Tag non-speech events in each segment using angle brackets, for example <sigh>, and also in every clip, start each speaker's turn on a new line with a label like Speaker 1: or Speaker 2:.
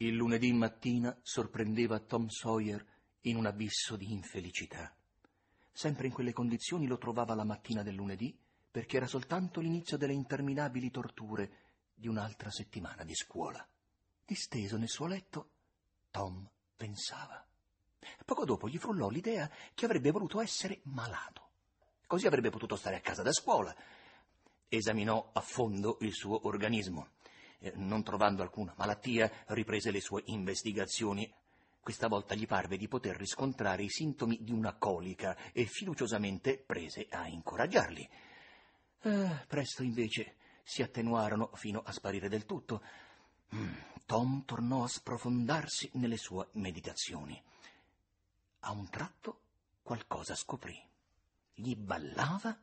Speaker 1: Il lunedì mattina sorprendeva Tom Sawyer in un abisso di infelicità. Sempre in quelle condizioni lo trovava la mattina del lunedì, perché era soltanto l'inizio delle interminabili torture di un'altra settimana di scuola. Disteso nel suo letto, Tom pensava. Poco dopo gli frullò l'idea che avrebbe voluto essere malato. Così avrebbe potuto stare a casa da scuola. Esaminò a fondo il suo organismo. Eh, non trovando alcuna malattia, riprese le sue investigazioni. Questa volta gli parve di poter riscontrare i sintomi di una colica e fiduciosamente prese a incoraggiarli. Eh, presto invece si attenuarono fino a sparire del tutto. Mm, Tom tornò a sprofondarsi nelle sue meditazioni. A un tratto qualcosa scoprì. Gli ballava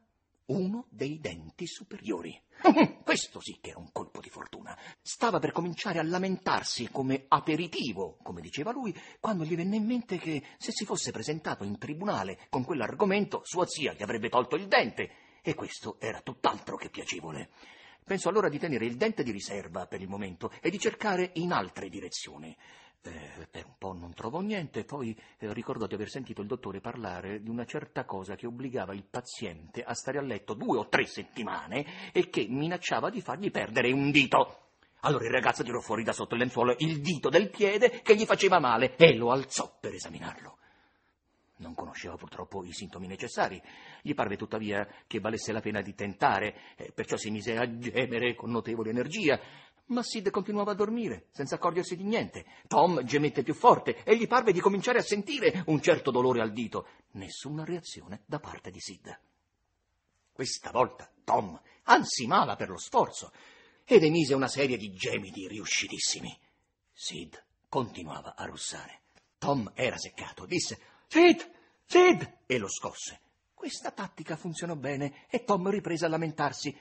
Speaker 1: uno dei denti superiori. <laughs> Questo sì che era un colpo di fortuna. Stava per cominciare a lamentarsi come aperitivo, come diceva lui, quando gli venne in mente che se si fosse presentato in tribunale con quell'argomento, sua zia gli avrebbe tolto il dente, e questo era tutt'altro che piacevole. Pensò allora di tenere il dente di riserva per il momento e di cercare in altre direzioni. Eh, per un po' non trovò niente, poi eh, ricordò di aver sentito il dottore parlare di una certa cosa che obbligava il paziente a stare a letto due o tre settimane e che minacciava di fargli perdere un dito. Allora il ragazzo tirò fuori da sotto il lenzuolo il dito del piede che gli faceva male e lo alzò per esaminarlo. Non conosceva purtroppo i sintomi necessari. Gli parve tuttavia che valesse la pena di tentare, eh, perciò si mise a gemere con notevole energia. Ma Sid continuava a dormire, senza accorgersi di niente. Tom gemette più forte e gli parve di cominciare a sentire un certo dolore al dito. Nessuna reazione da parte di Sid. Questa volta Tom ansimava per lo sforzo ed emise una serie di gemiti riuscitissimi. Sid continuava a russare. Tom era seccato, disse Sid, Sid, e lo scosse. Questa tattica funzionò bene e Tom riprese a lamentarsi.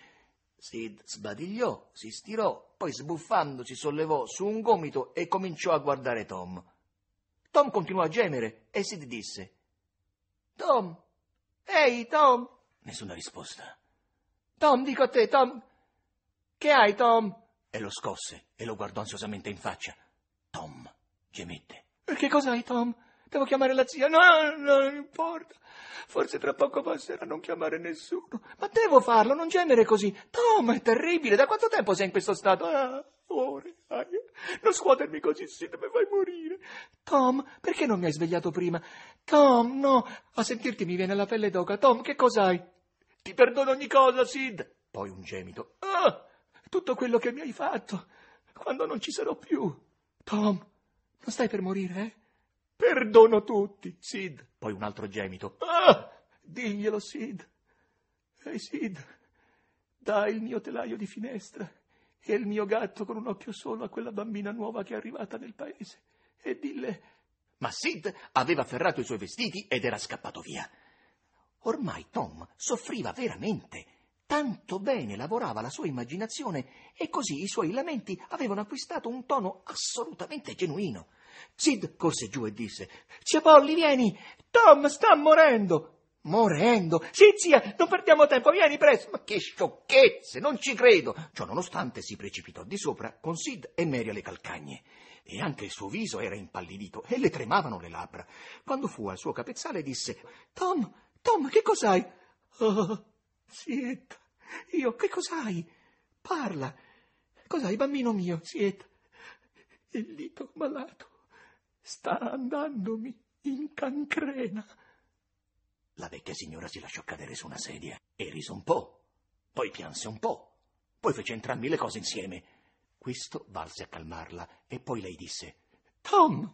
Speaker 1: Sid sbadigliò, si stirò, poi sbuffando si sollevò su un gomito e cominciò a guardare Tom. Tom continuò a gemere e Sid disse: Tom, ehi Tom! Nessuna risposta. Tom, dico a te, Tom. Che hai, Tom? E lo scosse e lo guardò ansiosamente in faccia. Tom gemette. Che cosa hai, Tom? Devo chiamare la zia? No, no, non importa. Forse tra poco passerà a non chiamare nessuno. Ma devo farlo, non gemere così. Tom, è terribile. Da quanto tempo sei in questo stato? Ah, ore. Ah, non scuotermi così, sì, mi fai morire. Tom, perché non mi hai svegliato prima? Tom, no. A sentirti mi viene la pelle d'oca. Tom, che cos'hai? Ti perdono ogni cosa, Sid. Poi un gemito. Ah, tutto quello che mi hai fatto. Quando non ci sarò più. Tom, non stai per morire, eh? Perdono tutti, Sid. Poi un altro gemito. Ah, diglielo, Sid. Ehi, Sid, dai il mio telaio di finestra e il mio gatto con un occhio solo a quella bambina nuova che è arrivata nel paese e dille... Ma Sid aveva afferrato i suoi vestiti ed era scappato via. Ormai Tom soffriva veramente. Tanto bene lavorava la sua immaginazione e così i suoi lamenti avevano acquistato un tono assolutamente genuino. Sid corse giù e disse: Zia Polly, vieni! Tom sta morendo! Morendo? Sì, zia, non perdiamo tempo, vieni presto! Ma che sciocchezze, non ci credo! Ciò nonostante si precipitò di sopra con Sid e Mary alle calcagne. E anche il suo viso era impallidito e le tremavano le labbra. Quando fu al suo capezzale disse: Tom, Tom, che cos'hai? Oh, Sid, io, che cos'hai? Parla. Cos'hai, bambino mio, Sid? Il dito malato sta andandomi in cancrena. La vecchia signora si lasciò cadere su una sedia e rise un po', poi pianse un po', poi fece entrambi le cose insieme. Questo valse a calmarla e poi lei disse: Tom,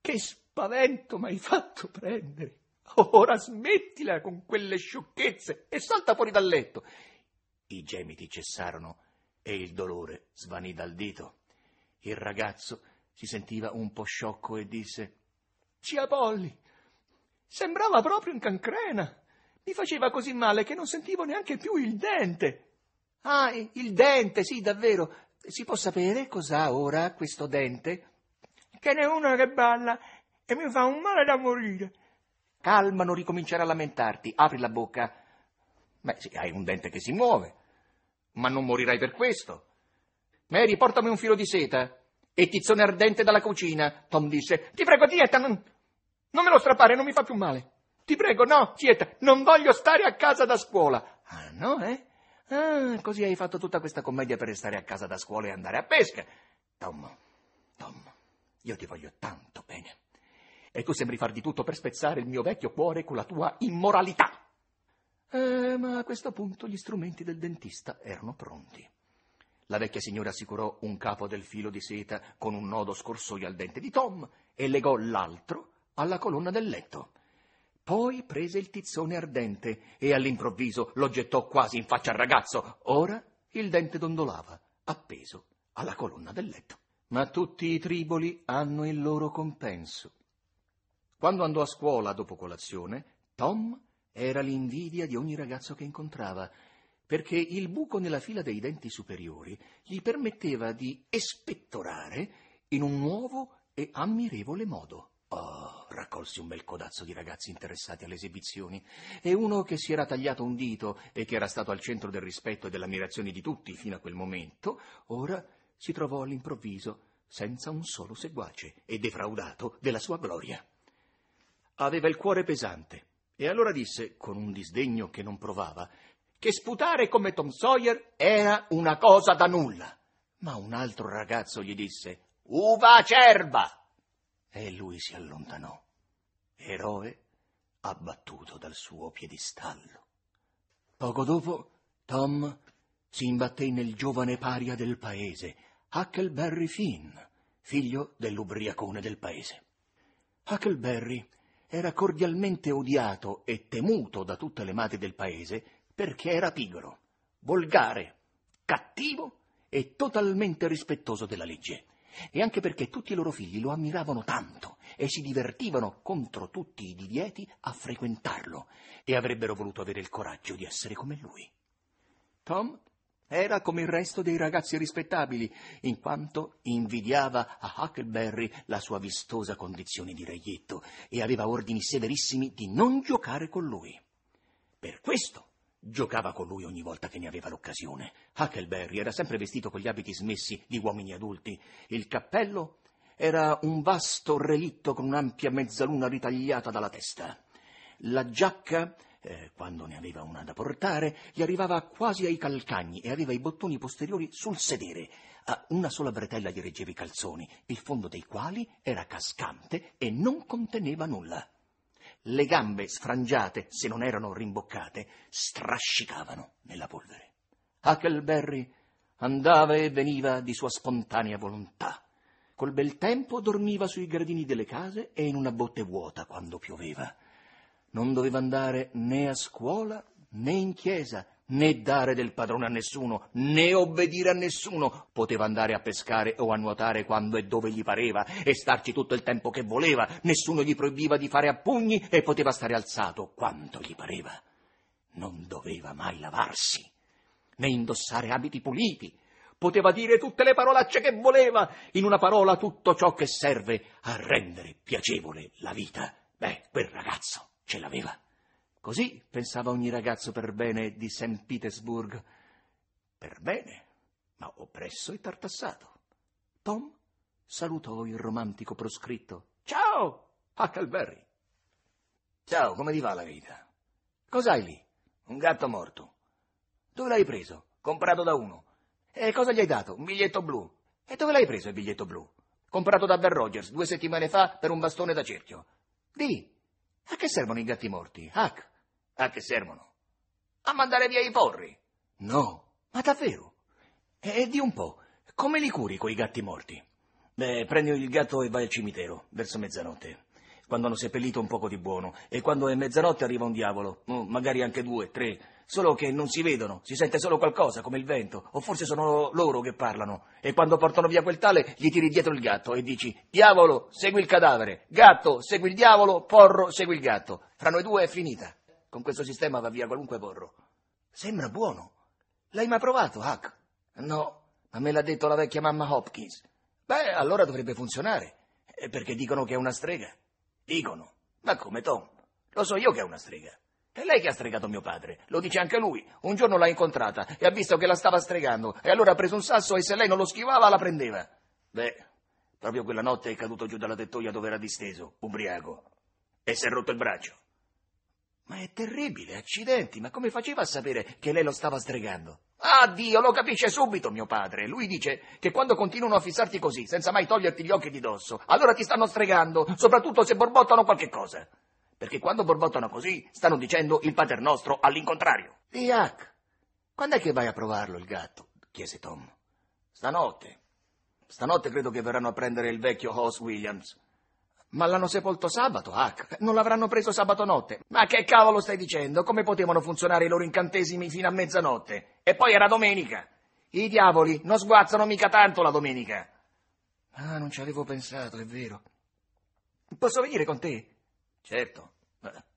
Speaker 1: che spavento m'hai fatto prendere. Ora smettila con quelle sciocchezze e salta fuori dal letto. I gemiti cessarono e il dolore svanì dal dito. Il ragazzo si sentiva un po' sciocco e disse Zia Polly, sembrava proprio in cancrena. Mi faceva così male che non sentivo neanche più il dente. Ah, il dente, sì, davvero. Si può sapere cos'ha ora questo dente? Che ne è una che balla e mi fa un male da morire. Calma, non ricominciare a lamentarti. Apri la bocca. Beh, sì, hai un dente che si muove. Ma non morirai per questo. Mary, portami un filo di seta. E tizzone ardente dalla cucina. Tom disse, ti prego, Tieta, non, non me lo strappare, non mi fa più male. Ti prego, no, Tieta, non voglio stare a casa da scuola. Ah, no, eh? Ah, così hai fatto tutta questa commedia per restare a casa da scuola e andare a pesca. Tom, Tom, io ti voglio tanto bene. E tu sembri far di tutto per spezzare il mio vecchio cuore con la tua immoralità. Eh, ma a questo punto gli strumenti del dentista erano pronti. La vecchia signora assicurò un capo del filo di seta con un nodo scorsoio al dente di Tom e legò l'altro alla colonna del letto. Poi prese il tizzone ardente e all'improvviso lo gettò quasi in faccia al ragazzo. Ora il dente dondolava, appeso alla colonna del letto. Ma tutti i triboli hanno il loro compenso. Quando andò a scuola dopo colazione, Tom era l'invidia di ogni ragazzo che incontrava perché il buco nella fila dei denti superiori gli permetteva di espettorare in un nuovo e ammirevole modo. Oh, raccolsi un bel codazzo di ragazzi interessati alle esibizioni e uno che si era tagliato un dito e che era stato al centro del rispetto e dell'ammirazione di tutti fino a quel momento, ora si trovò all'improvviso senza un solo seguace e defraudato della sua gloria. Aveva il cuore pesante e allora disse, con un disdegno che non provava, che sputare come Tom Sawyer era una cosa da nulla. Ma un altro ragazzo gli disse Uva acerba! E lui si allontanò, eroe abbattuto dal suo piedistallo. Poco dopo Tom si imbatté nel giovane paria del paese, Huckleberry Finn, figlio dell'ubriacone del paese. Huckleberry era cordialmente odiato e temuto da tutte le madri del paese perché era pigro, volgare, cattivo e totalmente rispettoso della legge, e anche perché tutti i loro figli lo ammiravano tanto e si divertivano contro tutti i divieti a frequentarlo e avrebbero voluto avere il coraggio di essere come lui. Tom era come il resto dei ragazzi rispettabili, in quanto invidiava a Huckleberry la sua vistosa condizione di reietto e aveva ordini severissimi di non giocare con lui. Per questo Giocava con lui ogni volta che ne aveva l'occasione. Huckleberry era sempre vestito con gli abiti smessi di uomini adulti. Il cappello era un vasto relitto con un'ampia mezzaluna ritagliata dalla testa. La giacca, eh, quando ne aveva una da portare, gli arrivava quasi ai calcagni e aveva i bottoni posteriori sul sedere. A una sola bretella gli reggeva i calzoni, il fondo dei quali era cascante e non conteneva nulla le gambe sfrangiate, se non erano rimboccate, strascicavano nella polvere. Huckleberry andava e veniva di sua spontanea volontà. Col bel tempo dormiva sui gradini delle case e in una botte vuota quando pioveva. Non doveva andare né a scuola né in chiesa, né dare del padrone a nessuno, né obbedire a nessuno. Poteva andare a pescare o a nuotare quando e dove gli pareva e starci tutto il tempo che voleva. Nessuno gli proibiva di fare a pugni e poteva stare alzato quanto gli pareva. Non doveva mai lavarsi, né indossare abiti puliti. Poteva dire tutte le parolacce che voleva, in una parola tutto ciò che serve a rendere piacevole la vita. Beh, quel ragazzo ce l'aveva. Così pensava ogni ragazzo per bene di St. Petersburg. Per bene, ma oppresso e tartassato. Tom salutò il romantico proscritto. Ciao, Huckleberry. Ciao, come ti va la vita? Cos'hai lì? Un gatto morto. Dove l'hai preso? Comprato da uno. E cosa gli hai dato? Un biglietto blu. E dove l'hai preso il biglietto blu? Comprato da Ben Rogers due settimane fa per un bastone da cerchio. Di, a che servono i gatti morti, Huck? A che servono? A mandare via i porri. No, ma davvero? E di un po', come li curi quei gatti morti? Beh, prendi il gatto e vai al cimitero, verso mezzanotte, quando hanno seppellito un poco di buono, e quando è mezzanotte arriva un diavolo, oh, magari anche due, tre, solo che non si vedono, si sente solo qualcosa, come il vento, o forse sono loro che parlano, e quando portano via quel tale gli tiri dietro il gatto e dici, diavolo, segui il cadavere, gatto, segui il diavolo, porro, segui il gatto. Fra noi due è finita. Con questo sistema va via qualunque porro. Sembra buono. L'hai mai provato, Huck? No, ma me l'ha detto la vecchia mamma Hopkins. Beh, allora dovrebbe funzionare. Perché dicono che è una strega. Dicono. Ma come, Tom? Lo so io che è una strega. È lei che ha stregato mio padre. Lo dice anche lui. Un giorno l'ha incontrata e ha visto che la stava stregando. E allora ha preso un sasso e se lei non lo schivava la prendeva. Beh, Proprio quella notte è caduto giù dalla tettoia dove era disteso, ubriaco, e si è rotto il braccio. Ma è terribile, accidenti, ma come faceva a sapere che lei lo stava stregando? Ah, Dio, lo capisce subito mio padre. Lui dice che quando continuano a fissarti così, senza mai toglierti gli occhi di dosso, allora ti stanno stregando, soprattutto se borbottano qualche cosa. Perché quando borbottano così, stanno dicendo il Pater Nostro all'incontrario. Diac, quando è che vai a provarlo il gatto? chiese Tom. Stanotte. Stanotte credo che verranno a prendere il vecchio Hoss Williams. Ma l'hanno sepolto sabato, Hack. Non l'avranno preso sabato notte. Ma che cavolo stai dicendo? Come potevano funzionare i loro incantesimi fino a mezzanotte? E poi era domenica. I diavoli non sguazzano mica tanto la domenica. Ah, non ci avevo pensato, è vero. Posso venire con te? Certo,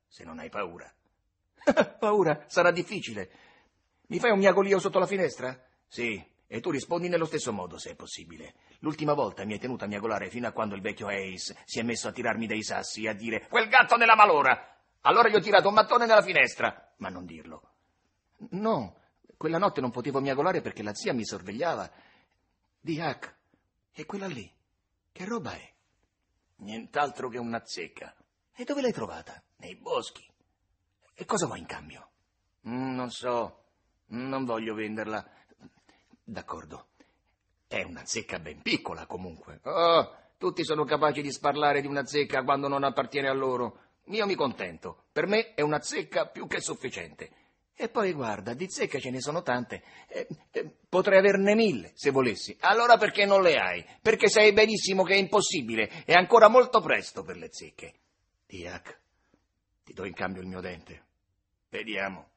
Speaker 1: se non hai paura. <laughs> paura? Sarà difficile. Mi fai un miagolio sotto la finestra? Sì, e tu rispondi nello stesso modo, se è possibile. L'ultima volta mi hai tenuto a miagolare fino a quando il vecchio Ace si è messo a tirarmi dei sassi e a dire quel gatto nella malora. Allora gli ho tirato un mattone nella finestra, ma non dirlo. No, quella notte non potevo miagolare perché la zia mi sorvegliava. Di Hack, e quella lì, che roba è? Nient'altro che una zecca. E dove l'hai trovata? Nei boschi. E cosa vuoi in cambio? Mm, non so, non voglio venderla. D'accordo. È una zecca ben piccola, comunque. Oh, tutti sono capaci di sparlare di una zecca quando non appartiene a loro. Io mi contento. Per me è una zecca più che sufficiente. E poi guarda, di zecche ce ne sono tante. Eh, eh, potrei averne mille, se volessi. Allora perché non le hai? Perché sai benissimo che è impossibile. È ancora molto presto per le zecche. Diac, ti do in cambio il mio dente. Vediamo.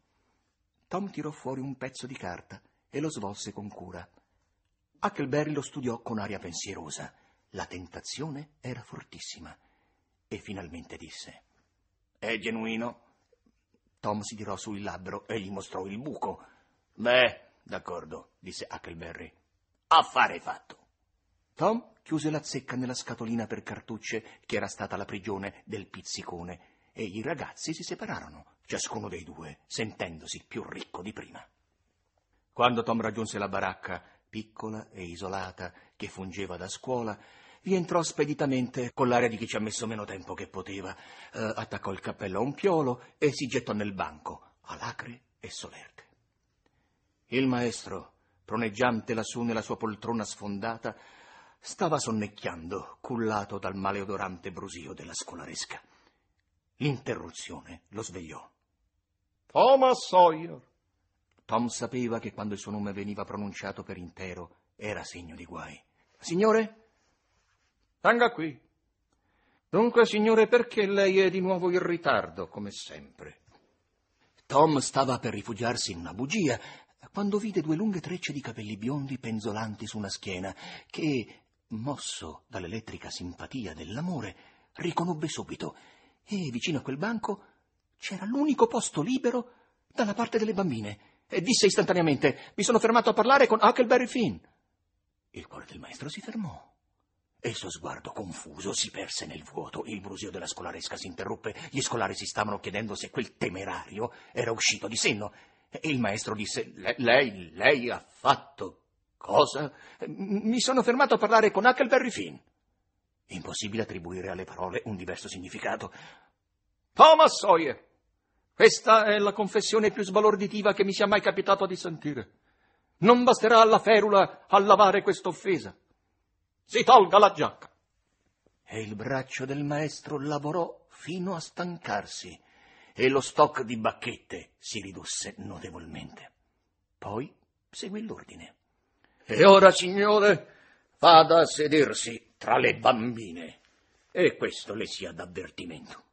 Speaker 1: Tom tirò fuori un pezzo di carta e lo svolse con cura. Huckleberry lo studiò con aria pensierosa. La tentazione era fortissima. E finalmente disse: È genuino? Tom si tirò su il labbro e gli mostrò il buco. Beh, d'accordo, disse Huckleberry. Affare fatto. Tom chiuse la zecca nella scatolina per cartucce che era stata la prigione del pizzicone e i ragazzi si separarono, ciascuno dei due, sentendosi più ricco di prima. Quando Tom raggiunse la baracca, piccola e isolata, che fungeva da scuola, vi entrò speditamente con l'aria di chi ci ha messo meno tempo che poteva, eh, attaccò il cappello a un piolo e si gettò nel banco, alacre e solerte. Il maestro, proneggiante lassù nella sua poltrona sfondata, stava sonnecchiando, cullato dal maleodorante brusio della scolaresca. L'interruzione lo svegliò.
Speaker 2: Thomas Sawyer,
Speaker 1: Tom sapeva che quando il suo nome veniva pronunciato per intero era segno di guai. Signore?
Speaker 2: Venga qui. Dunque, signore, perché lei è di nuovo in ritardo, come sempre?
Speaker 1: Tom stava per rifugiarsi in una bugia quando vide due lunghe trecce di capelli biondi penzolanti su una schiena che, mosso dall'elettrica simpatia dell'amore, riconobbe subito e vicino a quel banco c'era l'unico posto libero dalla parte delle bambine e disse istantaneamente mi sono fermato a parlare con Huckleberry Finn. Il cuore del maestro si fermò e il suo sguardo confuso si perse nel vuoto. Il brusio della scolaresca si interruppe. Gli scolari si stavano chiedendo se quel temerario era uscito di senno. E il maestro disse: Lei, lei ha fatto cosa? Mi sono fermato a parlare con Huckleberry Finn. Impossibile attribuire alle parole un diverso significato.
Speaker 2: Thomas Sawyer, questa è la confessione più sbalorditiva che mi sia mai capitato di sentire. Non basterà alla ferula a lavare questa offesa. Si tolga la giacca.
Speaker 1: E il braccio del maestro lavorò fino a stancarsi e lo stock di bacchette si ridusse notevolmente. Poi seguì l'ordine.
Speaker 2: E ora, signore, vada a sedersi tra le bambine. E questo le sia d'avvertimento.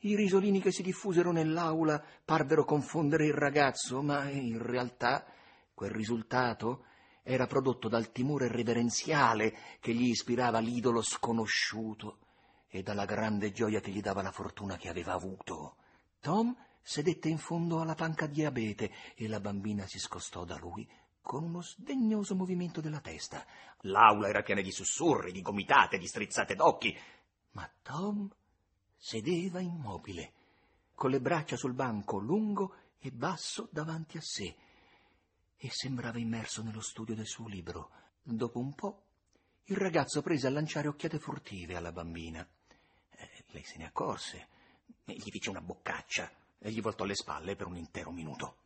Speaker 1: I risolini che si diffusero nell'aula parvero confondere il ragazzo, ma in realtà quel risultato era prodotto dal timore reverenziale che gli ispirava l'idolo sconosciuto e dalla grande gioia che gli dava la fortuna che aveva avuto. Tom sedette in fondo alla panca di abete e la bambina si scostò da lui con uno sdegnoso movimento della testa. L'aula era piena di sussurri, di gomitate, di strizzate d'occhi, ma Tom sedeva immobile, con le braccia sul banco lungo e basso davanti a sé, e sembrava immerso nello studio del suo libro. Dopo un po', il ragazzo prese a lanciare occhiate furtive alla bambina. Eh, lei se ne accorse, e gli fece una boccaccia e gli voltò le spalle per un intero minuto.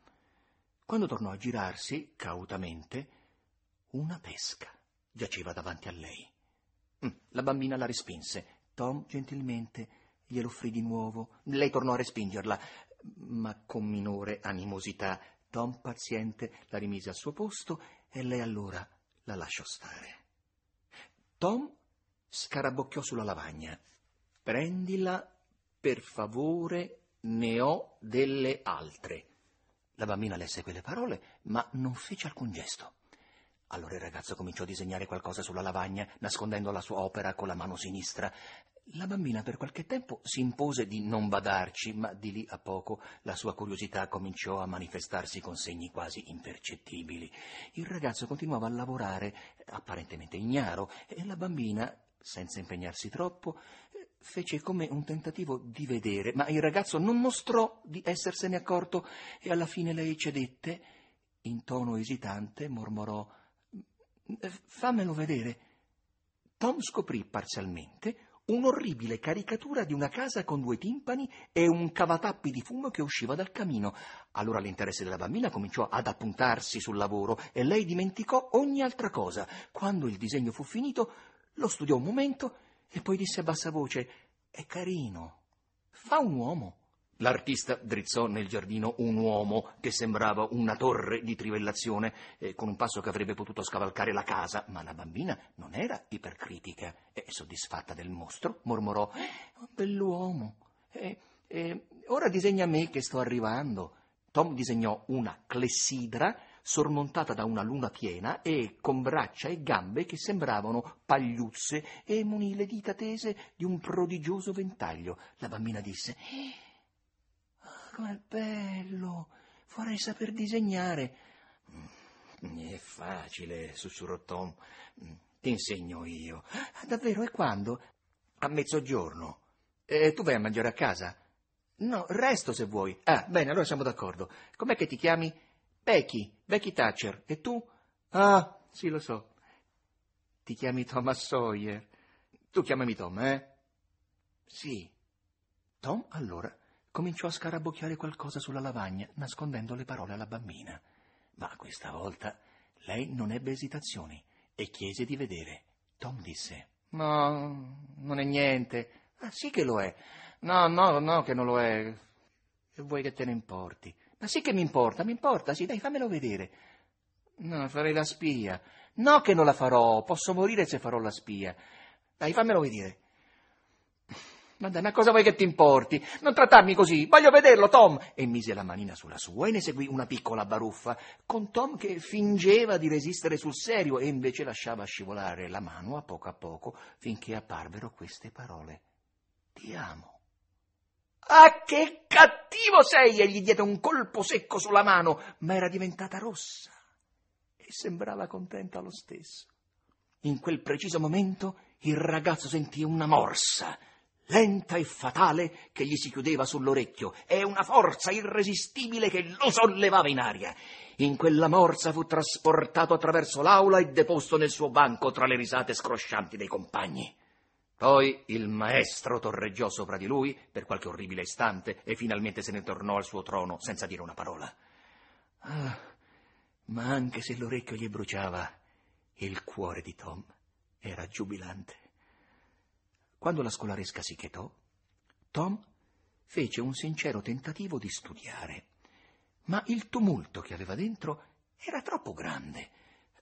Speaker 1: Quando tornò a girarsi, cautamente, una pesca giaceva davanti a lei. Mm, la bambina la respinse. Tom gentilmente glielo offrì di nuovo. Lei tornò a respingerla, ma con minore animosità. Tom, paziente, la rimise al suo posto e lei allora la lasciò stare. Tom scarabocchiò sulla lavagna. Prendila, per favore, ne ho delle altre. La bambina lesse quelle parole, ma non fece alcun gesto. Allora il ragazzo cominciò a disegnare qualcosa sulla lavagna, nascondendo la sua opera con la mano sinistra. La bambina per qualche tempo si impose di non badarci, ma di lì a poco la sua curiosità cominciò a manifestarsi con segni quasi impercettibili. Il ragazzo continuava a lavorare, apparentemente ignaro, e la bambina, senza impegnarsi troppo, fece come un tentativo di vedere, ma il ragazzo non mostrò di essersene accorto e alla fine lei cedette. In tono esitante mormorò Fammelo vedere. Tom scoprì parzialmente un'orribile caricatura di una casa con due timpani e un cavatappi di fumo che usciva dal camino. Allora l'interesse della bambina cominciò ad appuntarsi sul lavoro e lei dimenticò ogni altra cosa. Quando il disegno fu finito, lo studiò un momento e poi disse a bassa voce: È carino. Fa un uomo. L'artista drizzò nel giardino un uomo che sembrava una torre di trivellazione, eh, con un passo che avrebbe potuto scavalcare la casa, ma la bambina non era ipercritica e, soddisfatta del mostro, mormorò: oh, Bell'uomo. Eh, eh, ora disegna me che sto arrivando. Tom disegnò una clessidra sormontata da una luna piena e con braccia e gambe che sembravano pagliuzze e munì le dita tese di un prodigioso ventaglio. La bambina disse com'è bello! Vorrei saper disegnare. Mm, è facile, sussurrò Tom. Mm, ti insegno io. Davvero? E quando? A mezzogiorno. E tu vai a mangiare a casa? No, resto se vuoi. Ah, bene, allora siamo d'accordo. Com'è che ti chiami? Becky, Becky Thatcher. E tu? Ah, sì, lo so. Ti chiami Thomas Sawyer. Tu chiamami Tom, eh? Sì. Tom allora cominciò a scarabocchiare qualcosa sulla lavagna, nascondendo le parole alla bambina. Ma questa volta lei non ebbe esitazioni e chiese di vedere. Tom disse: No, non è niente. Ah, sì che lo è. No, no, no, che non lo è. E vuoi che te ne importi? Ma sì che mi importa, mi importa, sì, dai, fammelo vedere. No, farei la spia. No che non la farò, posso morire se farò la spia. Dai, fammelo vedere. Ma dai, ma cosa vuoi che ti importi? Non trattarmi così, voglio vederlo, Tom! E mise la manina sulla sua e ne seguì una piccola baruffa, con Tom che fingeva di resistere sul serio e invece lasciava scivolare la mano a poco a poco finché apparvero queste parole. Ti amo. Ah, che cattivo sei! E gli diede un colpo secco sulla mano, ma era diventata rossa e sembrava contenta lo stesso. In quel preciso momento il ragazzo sentì una morsa lenta e fatale che gli si chiudeva sull'orecchio e una forza irresistibile che lo sollevava in aria. In quella morsa fu trasportato attraverso l'aula e deposto nel suo banco tra le risate scroscianti dei compagni. Poi il maestro torreggiò sopra di lui per qualche orribile istante e finalmente se ne tornò al suo trono senza dire una parola. Ah, ma anche se l'orecchio gli bruciava, il cuore di Tom era giubilante. Quando la scolaresca si chetò, Tom fece un sincero tentativo di studiare, ma il tumulto che aveva dentro era troppo grande.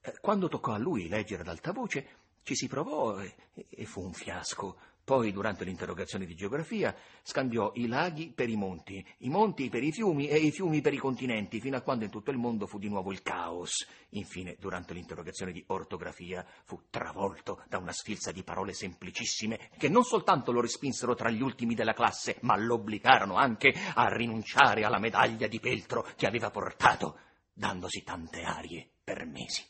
Speaker 1: Eh, quando toccò a lui leggere ad alta voce, ci si provò e, e fu un fiasco. Poi, durante l'interrogazione di geografia, scambiò i laghi per i monti, i monti per i fiumi e i fiumi per i continenti, fino a quando in tutto il mondo fu di nuovo il caos. Infine, durante l'interrogazione di ortografia, fu travolto da una sfilza di parole semplicissime che non soltanto lo respinsero tra gli ultimi della classe, ma lo obbligarono anche a rinunciare alla medaglia di peltro che aveva portato, dandosi tante arie per mesi.